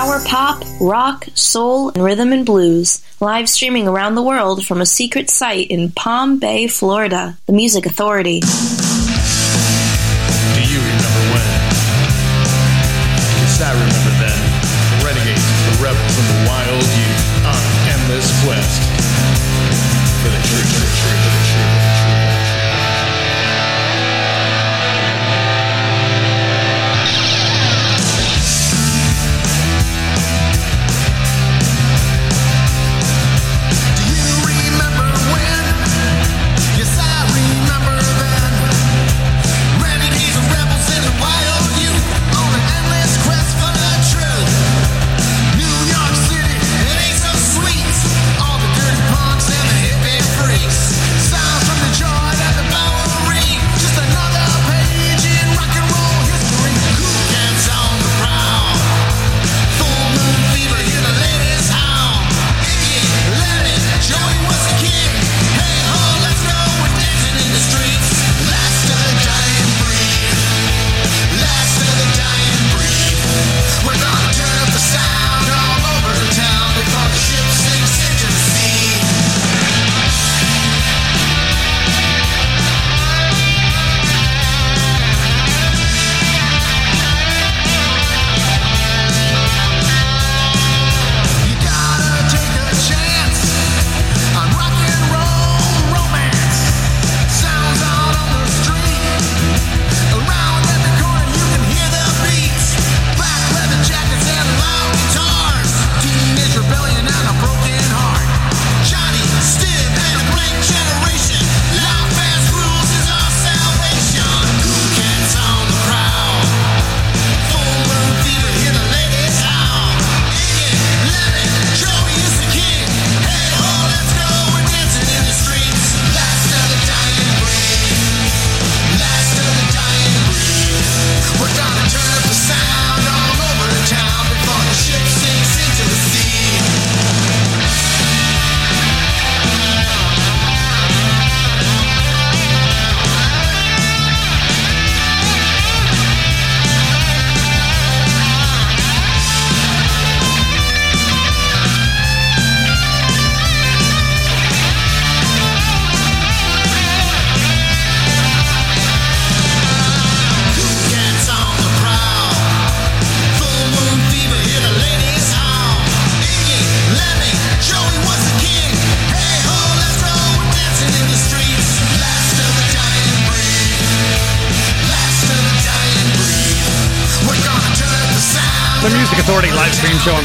power pop, rock, soul, and rhythm and blues, live streaming around the world from a secret site in Palm Bay, Florida, the Music Authority.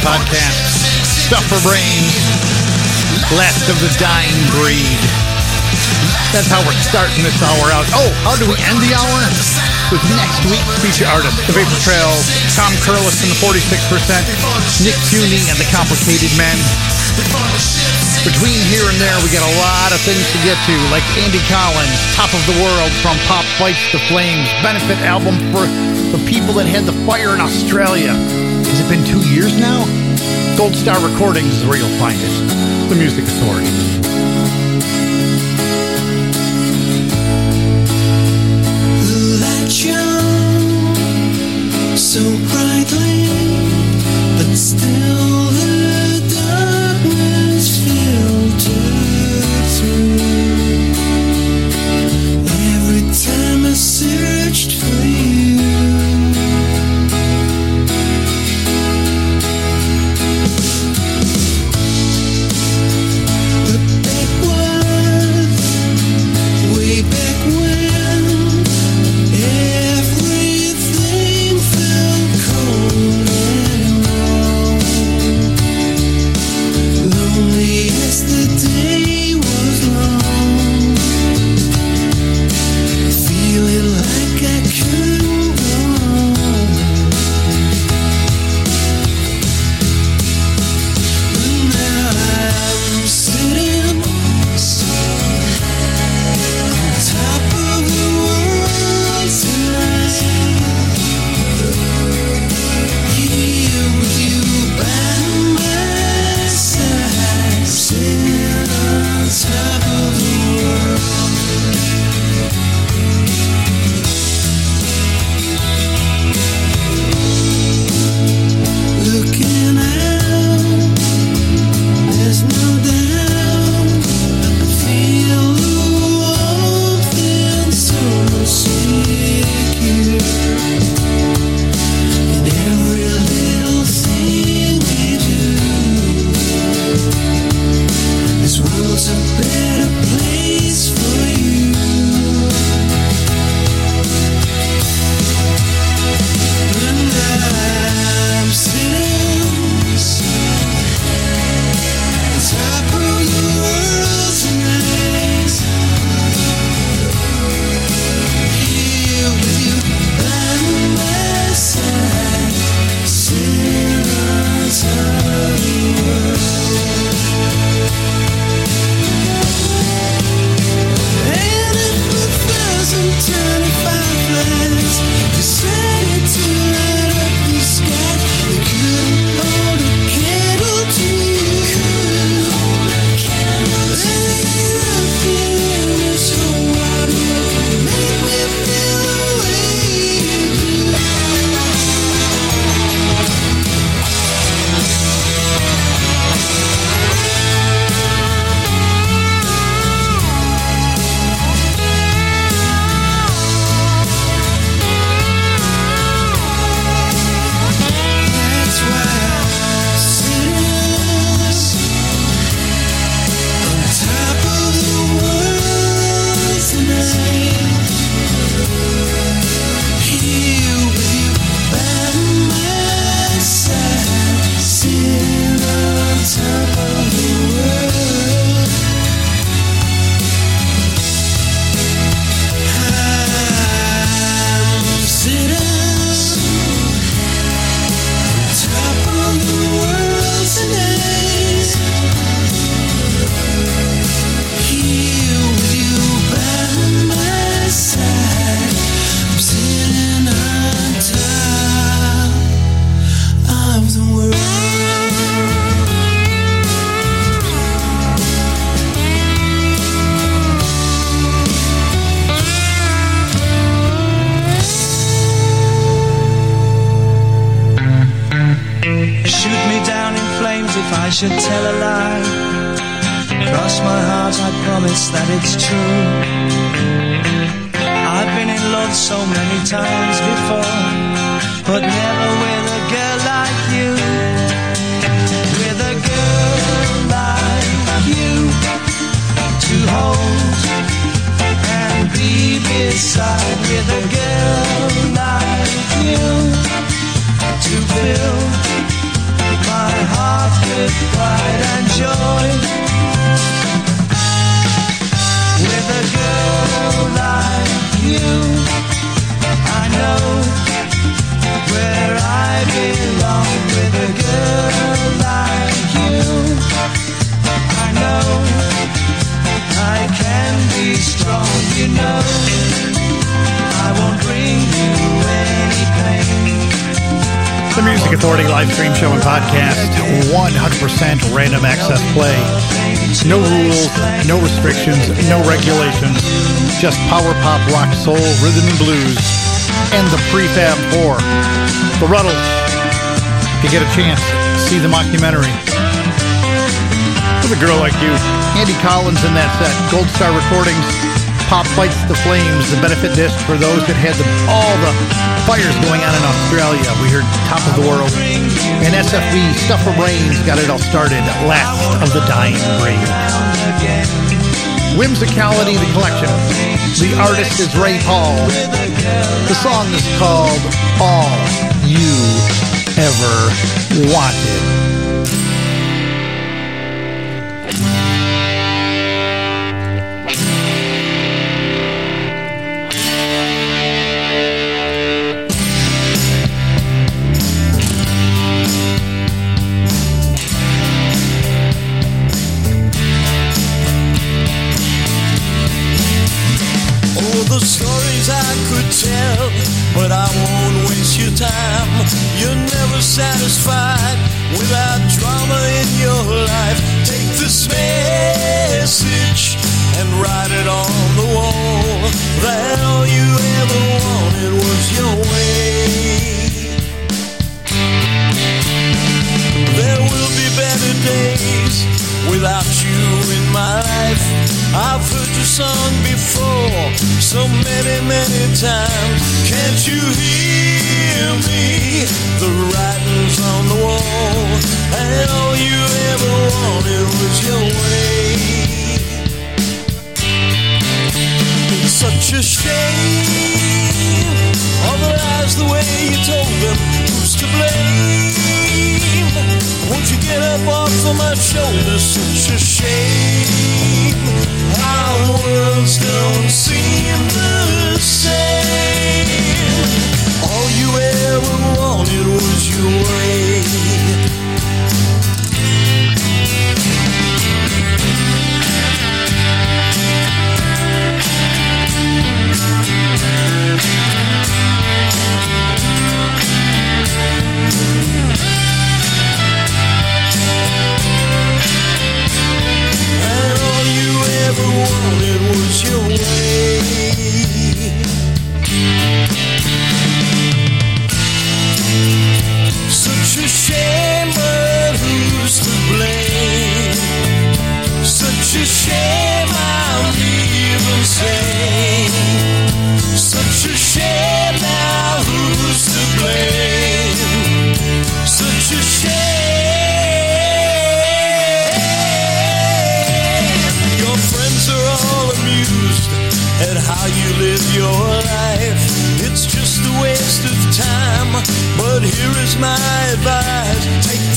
podcast. for brains. Last of the Dying Breed. That's how we're starting this hour out. Oh, how do we end the hour? With next week's feature artist, The Vapor Trail, Tom Curlis and the 46%, Nick Cuny and the Complicated Men. Between here and there, we got a lot of things to get to, like Andy Collins, Top of the World from Pop Fights the Flames, benefit album for the people that had the fire in Australia been two years now? Gold Star Recordings is where you'll find it. The Music Authority. If I should tell a lie. Cross my heart, I promise that it's true. I've been in love so many times before, but never with a girl like you. With a girl like you to hold and be beside. With a girl like you to fill my heart with pride and joy. With a girl like you, I know where I belong. With a girl like you, I know I can be strong. You know, I won't bring you Music Authority live stream show and podcast, 100% random access play. No rules, no restrictions, no regulations. Just power pop, rock, soul, rhythm and blues. And the prefab four. The Rutles. If you get a chance, see the mockumentary. With a girl like you. Andy Collins in that set. Gold Star Recordings. Pop Fights the Flames, the benefit disc for those that had the, all the fires going on in Australia. We heard Top of the World. And SFB, Stuff for Brains, got it all started. Last of the Dying Breed. Whimsicality, the collection. The artist is Ray Paul. The song is called All You Ever Wanted.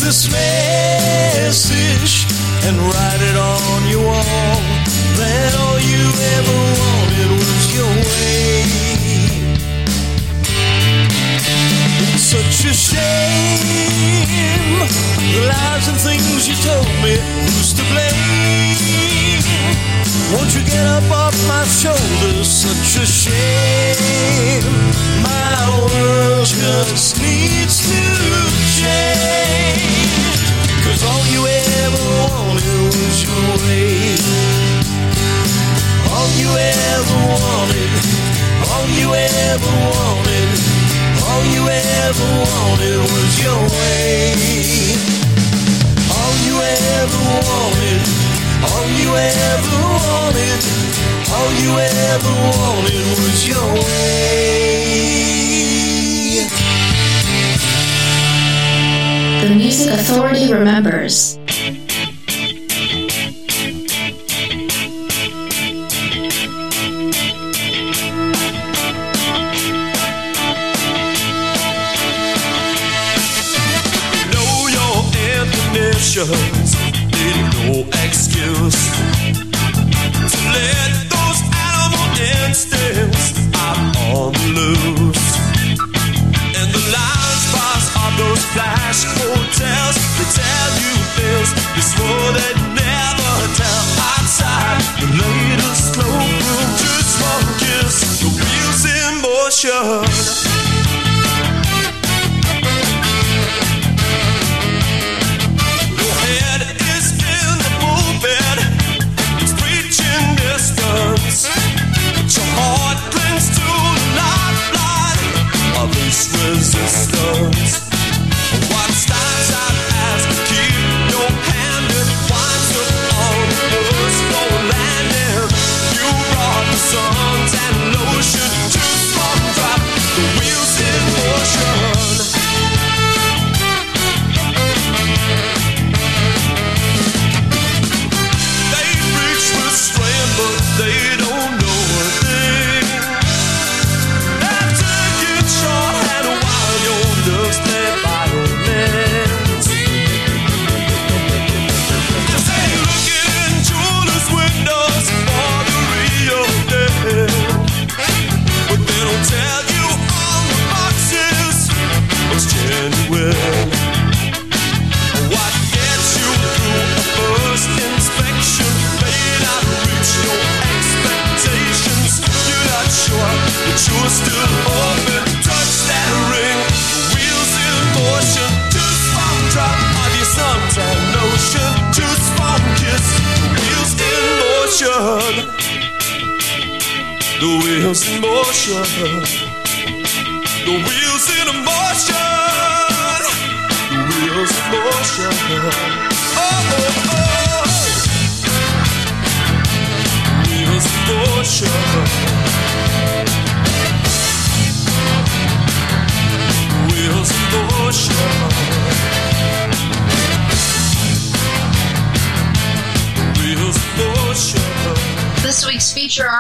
This message and write it on your wall. That all you ever wanted was your way. It's such a shame. The lies and things you told me, who's to blame? Won't you get up off my shoulders? Such a shame. My world just needs to change. Cause all you ever wanted was your way. All you ever wanted, all you ever wanted, all you ever wanted was your way. All you ever wanted, all you ever wanted, all you ever wanted was your way. the Music Authority remembers.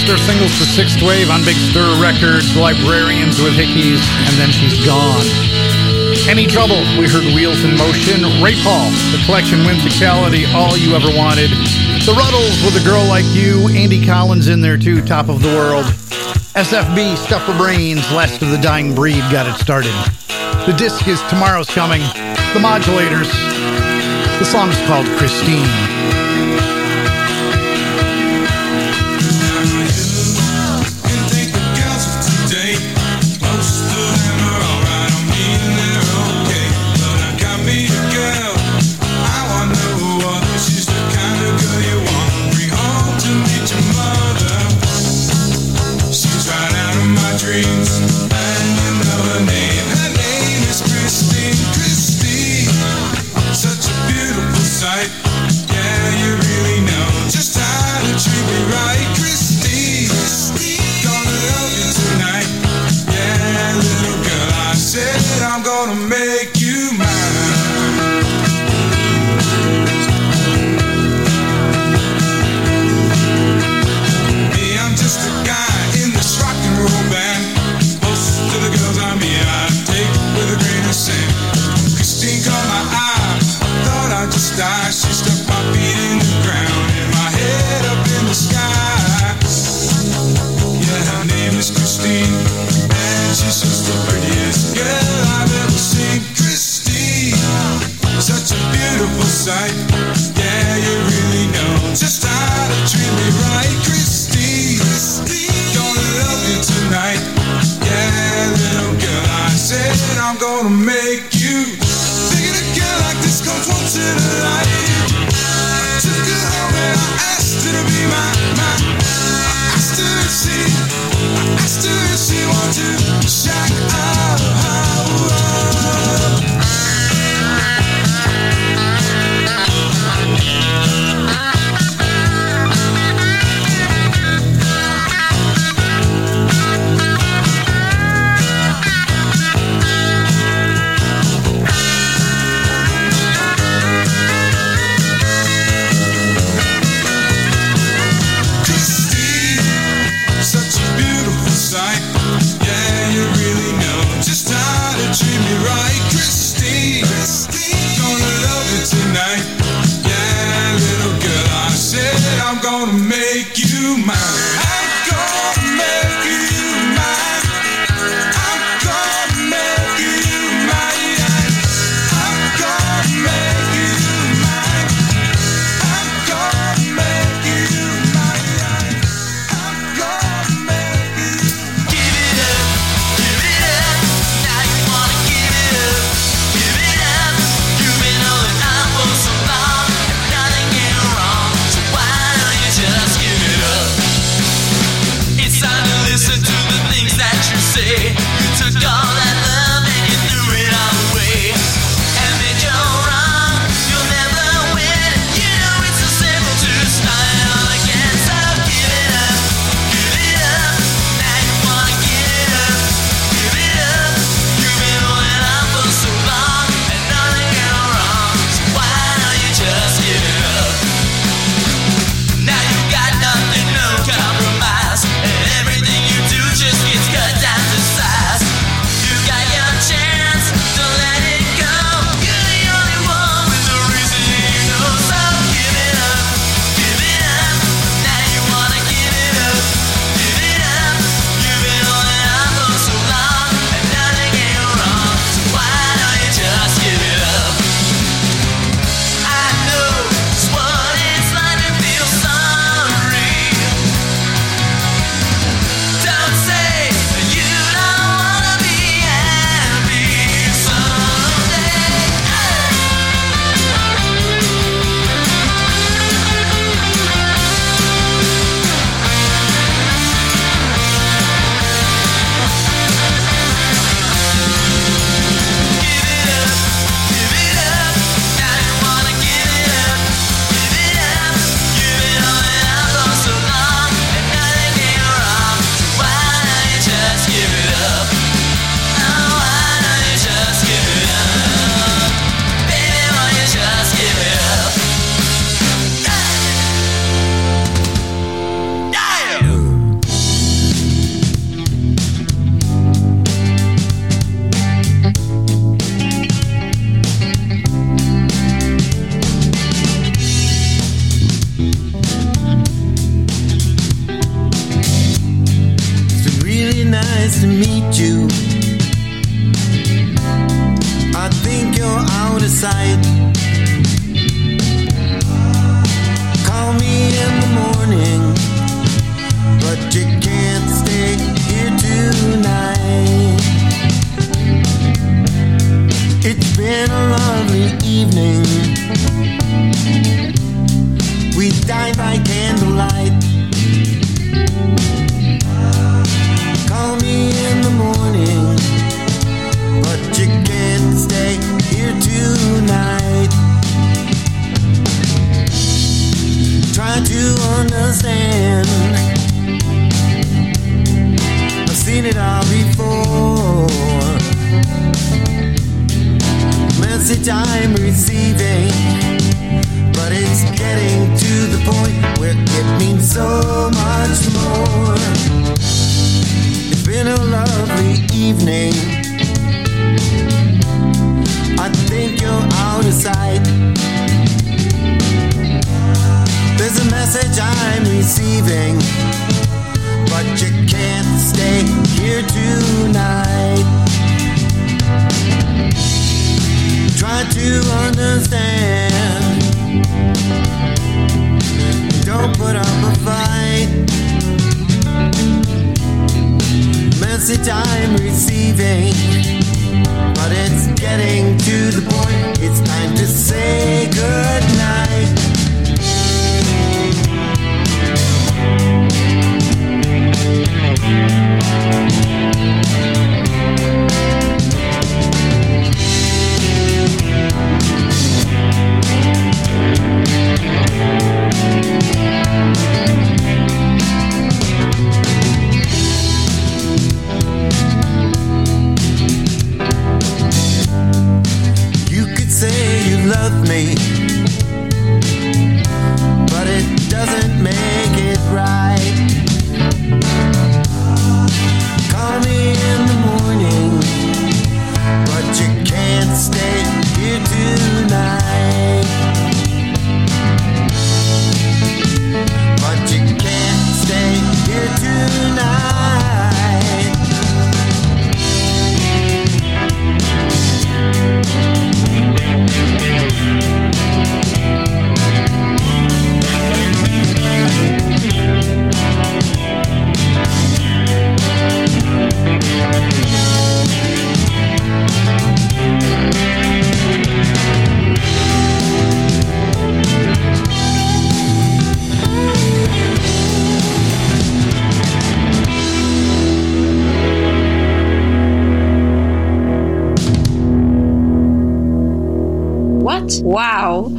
Stir singles for Sixth Wave on Big Stir Records, Librarians with Hickeys, and then she's gone. Any Trouble, we heard Wheels in Motion, Ray Paul, the collection Whimsicality, All You Ever Wanted, The Rutles with A Girl Like You, Andy Collins in there too, Top of the World, SFB, Stuff for Brains, Last of the Dying Breed got it started. The disc is Tomorrow's Coming, The Modulators, the song is called Kristine. see, I if she wanted to shack out.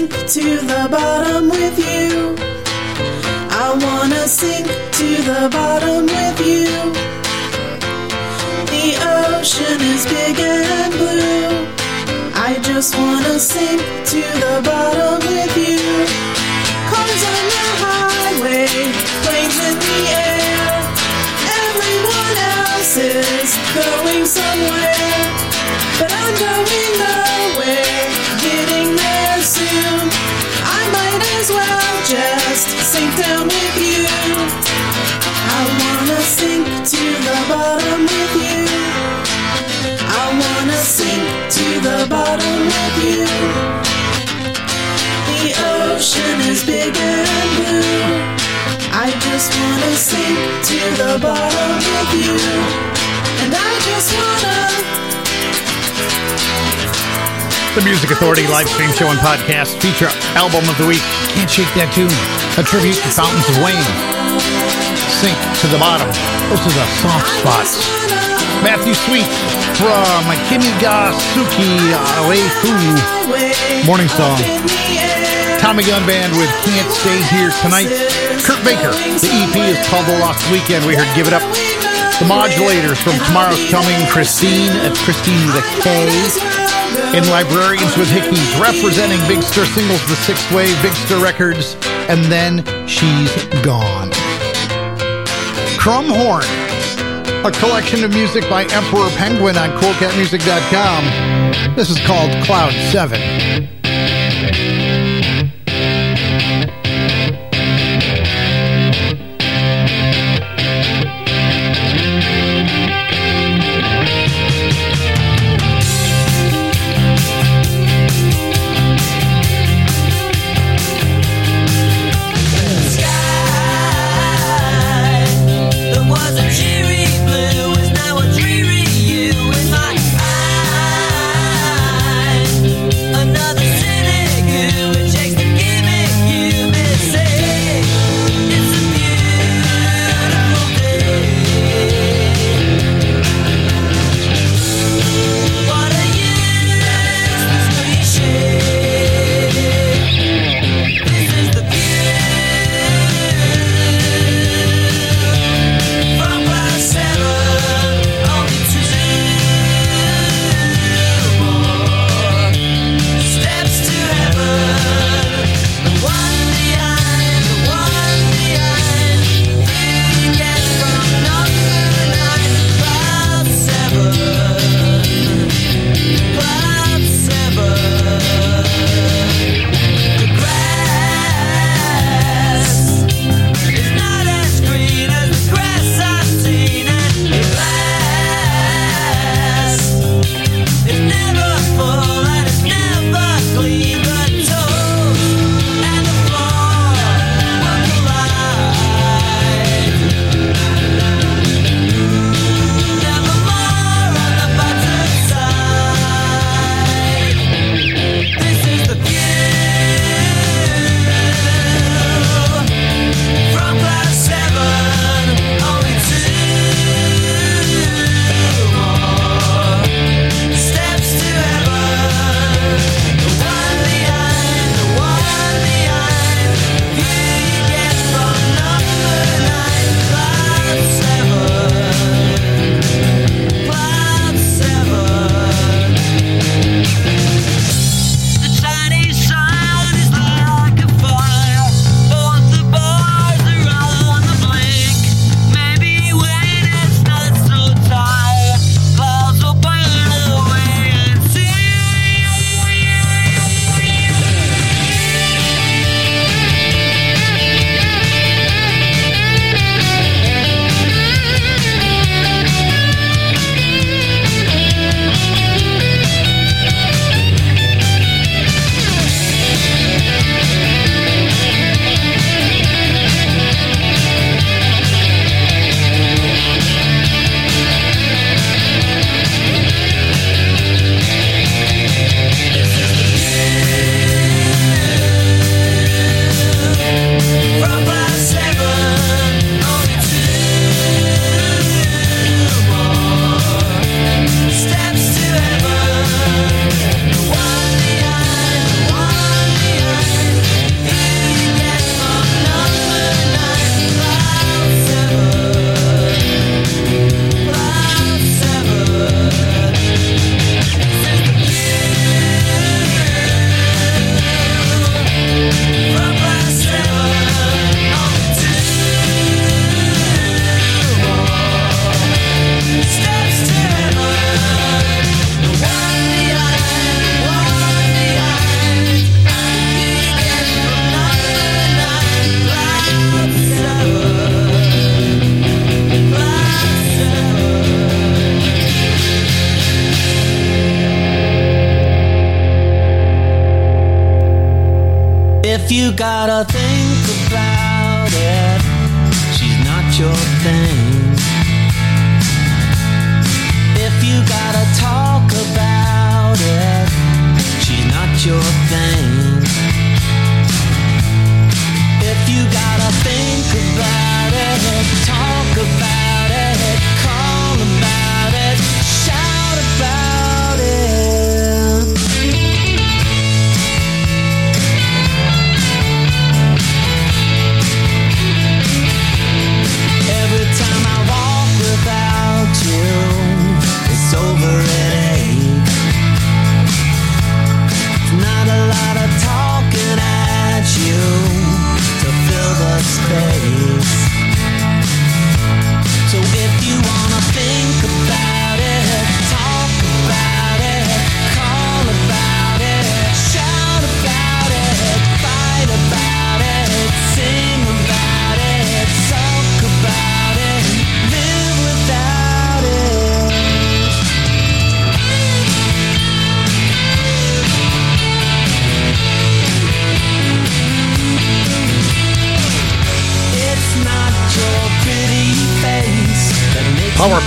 Sink to the bottom bottom with you. The ocean is big and blue. I just wanna sink to the bottom with you. And I just wanna The Music Authority live stream show and podcast feature album of the week. Can't shake that tune. A tribute to Fountains of Wayne. Sink to the bottom. This is a soft spot. Matthew Sweet from Kimigasuki Awefu. Morning song. Tommy Gunn Band with Can't Stay Here Tonight. Kurt Baker. The EP is called The Lost Weekend. We heard Give It Up. The Modulators from Tomorrow's Coming. Kristine at Kristine a K. In Librarians with Hickeys, representing Big Stir Singles, The Sixth Wave, Big Stir Records, and then She's Gone. Crumhorn, a collection of music by Emperor Penguin on CoolCatMusic.com. This is called Cloud 7.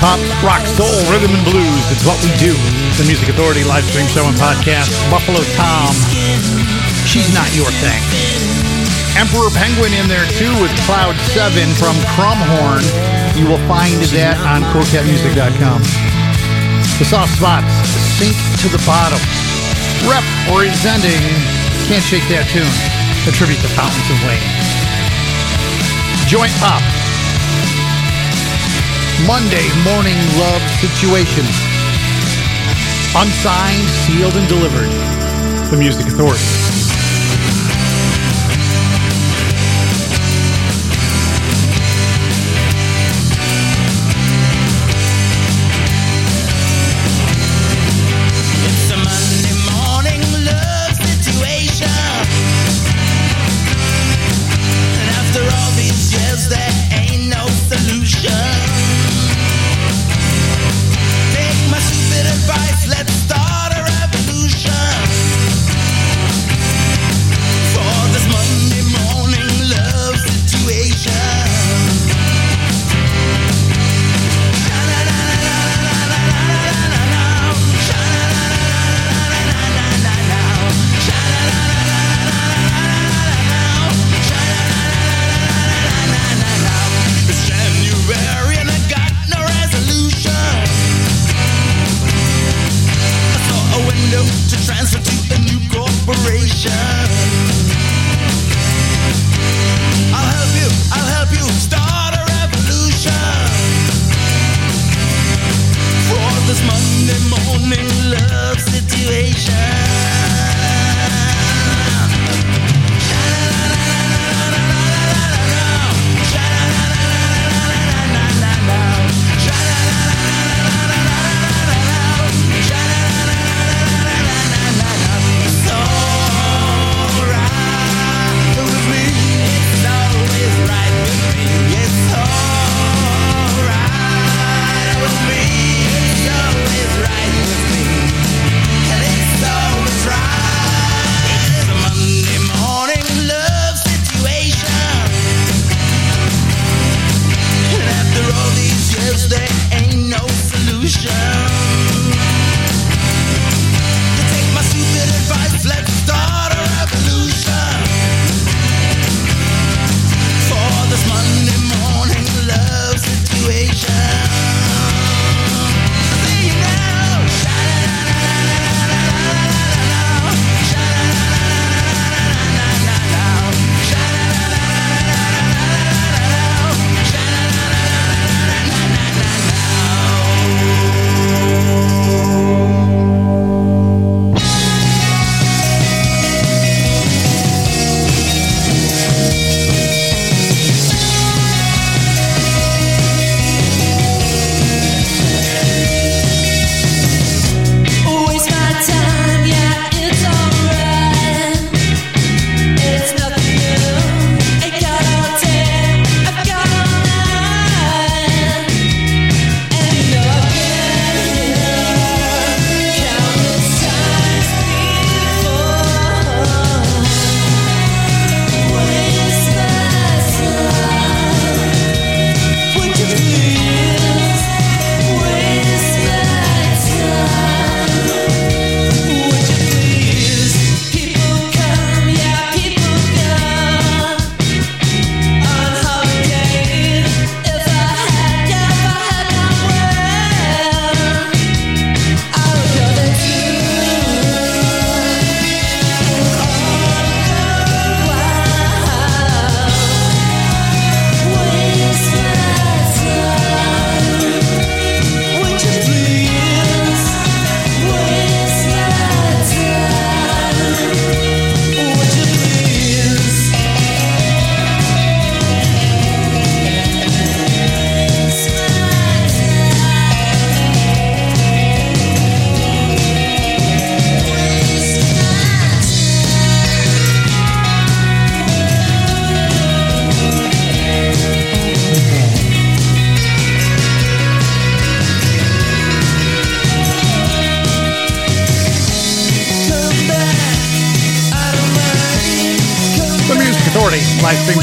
Pop, rock, soul, rhythm, and blues. It's what we do. The Music Authority live stream show and podcast. Buffalo Tom. She's not your thing. Emperor Penguin in there too with Cloud 7 from Crumhorn. You will find that on coolcatmusic.com. The soft spots sink to the bottom. Representing Can't Shake That Tune. A tribute to Fountains of Wayne. Joint Pop. Monday Morning Love Situation. Unsigned, sealed, and delivered. The Music Authority.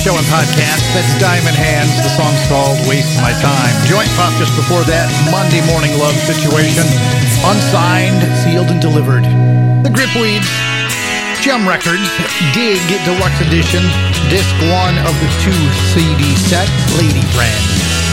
show and podcast. That's Diamond Hands. The song's called Waste My Time. Joint Pop just before that, Monday Morning Love Situation. Unsigned, sealed, and delivered. The Gripweeds. JEM Records, Dig Deluxe Edition, Disc 1 of the 2 CD set, Lady Friends.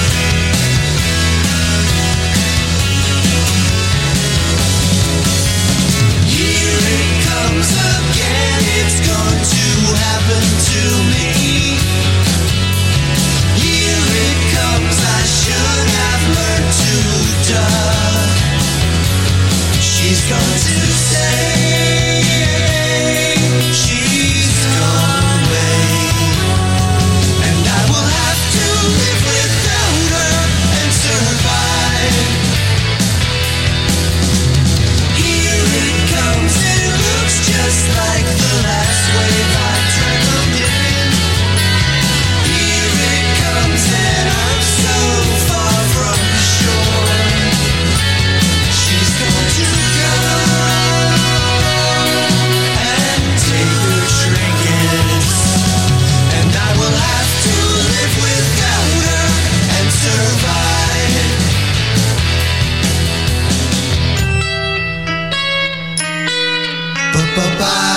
Bye-bye.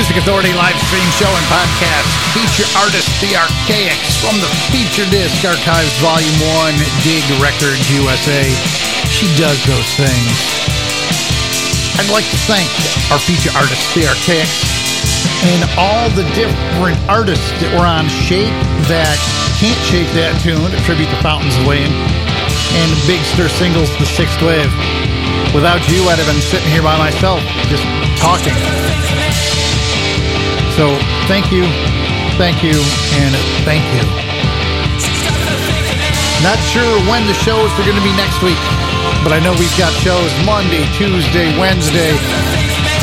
Music Authority live stream show and podcast. Feature artist The Archaics from the feature disc archives volume 1 Dig Records USA. She does those things. I'd like to thank our feature artist The Archaics and all the different artists that were on Shape That Can't Shake That Tune, a tribute to Fountains of Wayne, and Big Stir Singles, The Sixth Wave. Without you, I'd have been sitting here by myself, just talking. So thank you, thank you, and thank you. Not sure when the shows are going to be next week, but I know we've got shows Monday, Tuesday, Wednesday,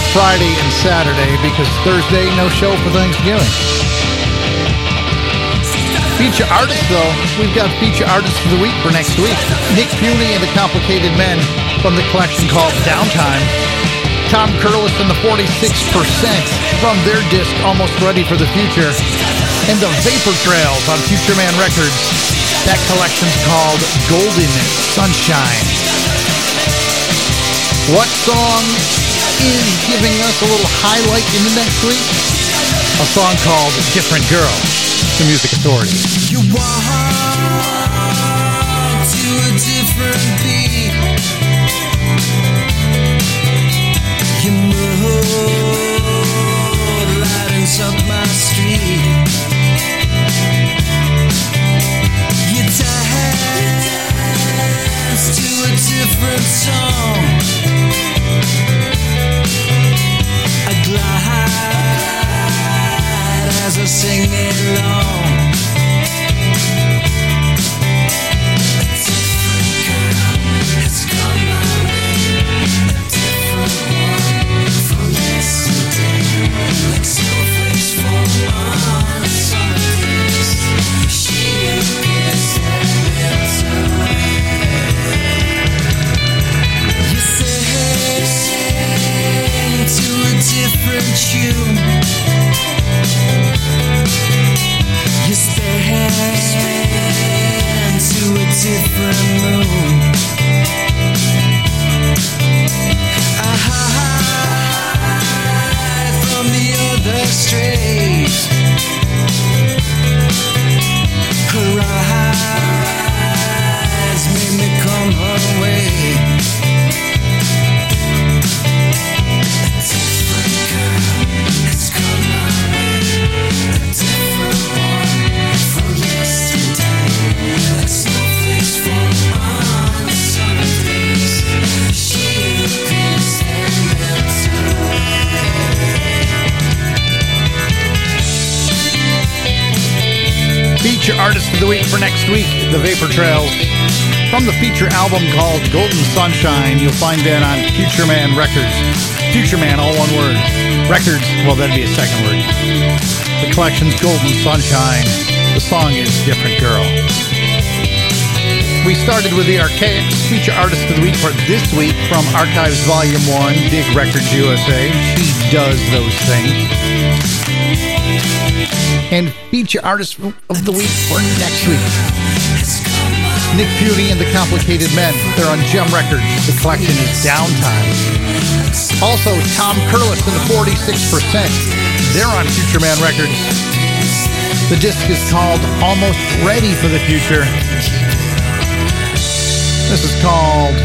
Friday, and Saturday because Thursday, no show for Thanksgiving. Feature artist, though, we've got feature artist of the week for next week. Nick Piunti and the Complicated Men from the collection called Downtime. Tom Curless and the 46% from their disc Almost Ready for the Future. And the Vapor Trails on Futureman Records. That collection's called Golden Sunshine. What song is giving us a little highlight in the next week? A song called Different Girl. The Music Authority. Sing along. Different tune. Next week, The Vapor Trails. From the feature album called Golden Sunshine, you'll find that on Futureman Records. Futureman, all one word. Records, well, that'd be a second word. The collection's Golden Sunshine. The song is Different Girl. We started with the Archaics feature artist of the week for this week from Archives Volume 1, Dig Records USA. She does those things and feature artist of the week for next week. Nick Piunti and the Complicated Men. They're on JEM Records. The collection is Downtime. Also, Tom Curless and the 46%. They're on Futureman Records. The disc is called Almost Ready for the Future. This is called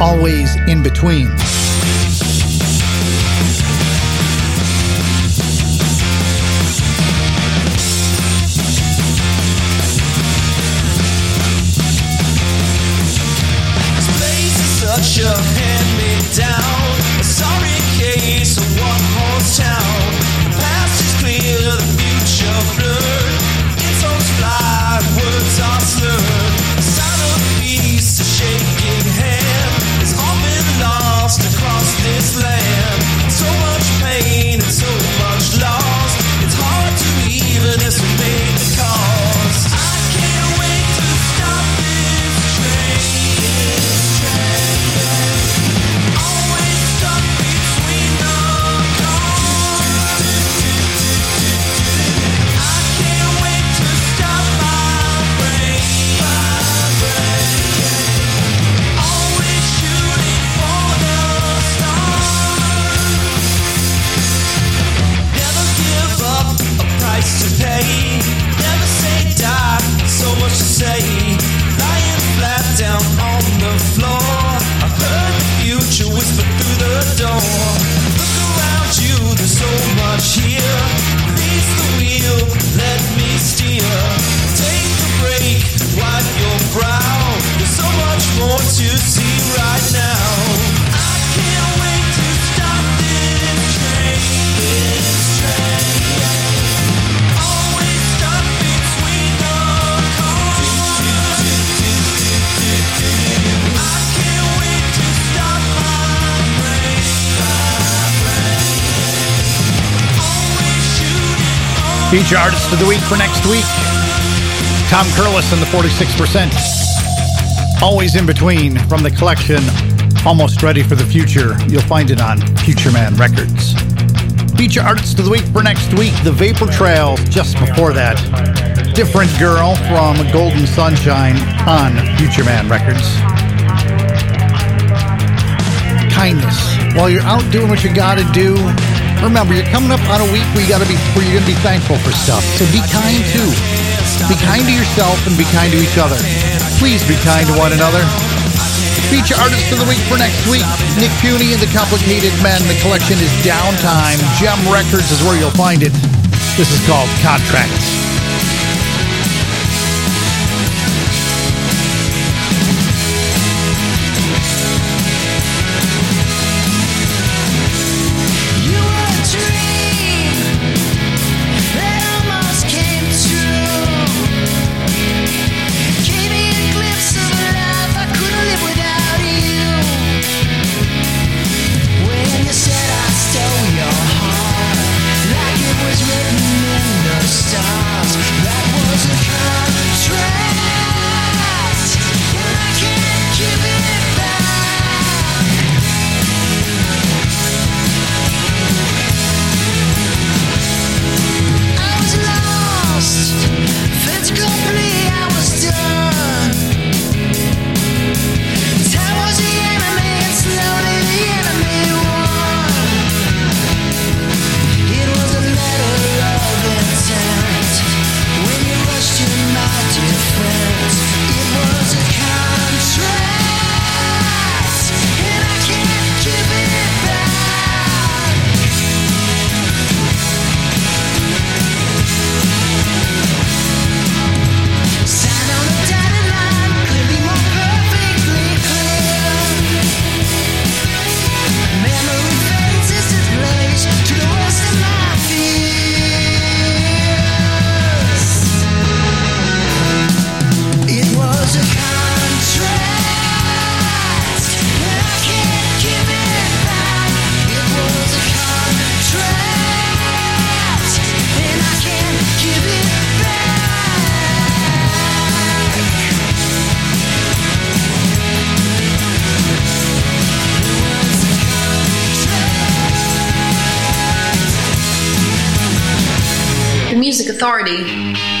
Always in Between. down. A sorry case of one horse town. Huge Artist of the Week for next week. Tom Curless and the 46%. Always in between from the collection Almost Ready for the Future. You'll find it on Futureman Records. Feature Artist of the Week for next week, The Vapor Trail. just before that. Different Girl from Golden Sunshine on Futureman Records. Kindness. While you're out doing what you gotta do, Remember, you're coming up on a week where you gotta be where you're gonna be thankful for stuff. So be kind too. Be kind to yourself and be kind to each other. Please be kind to one another. Feature artist of the week for next week, Nick Piunti and the Complicated Men. The collection is Downtime. JEM Records is where you'll find it. This is called Contracts. authority.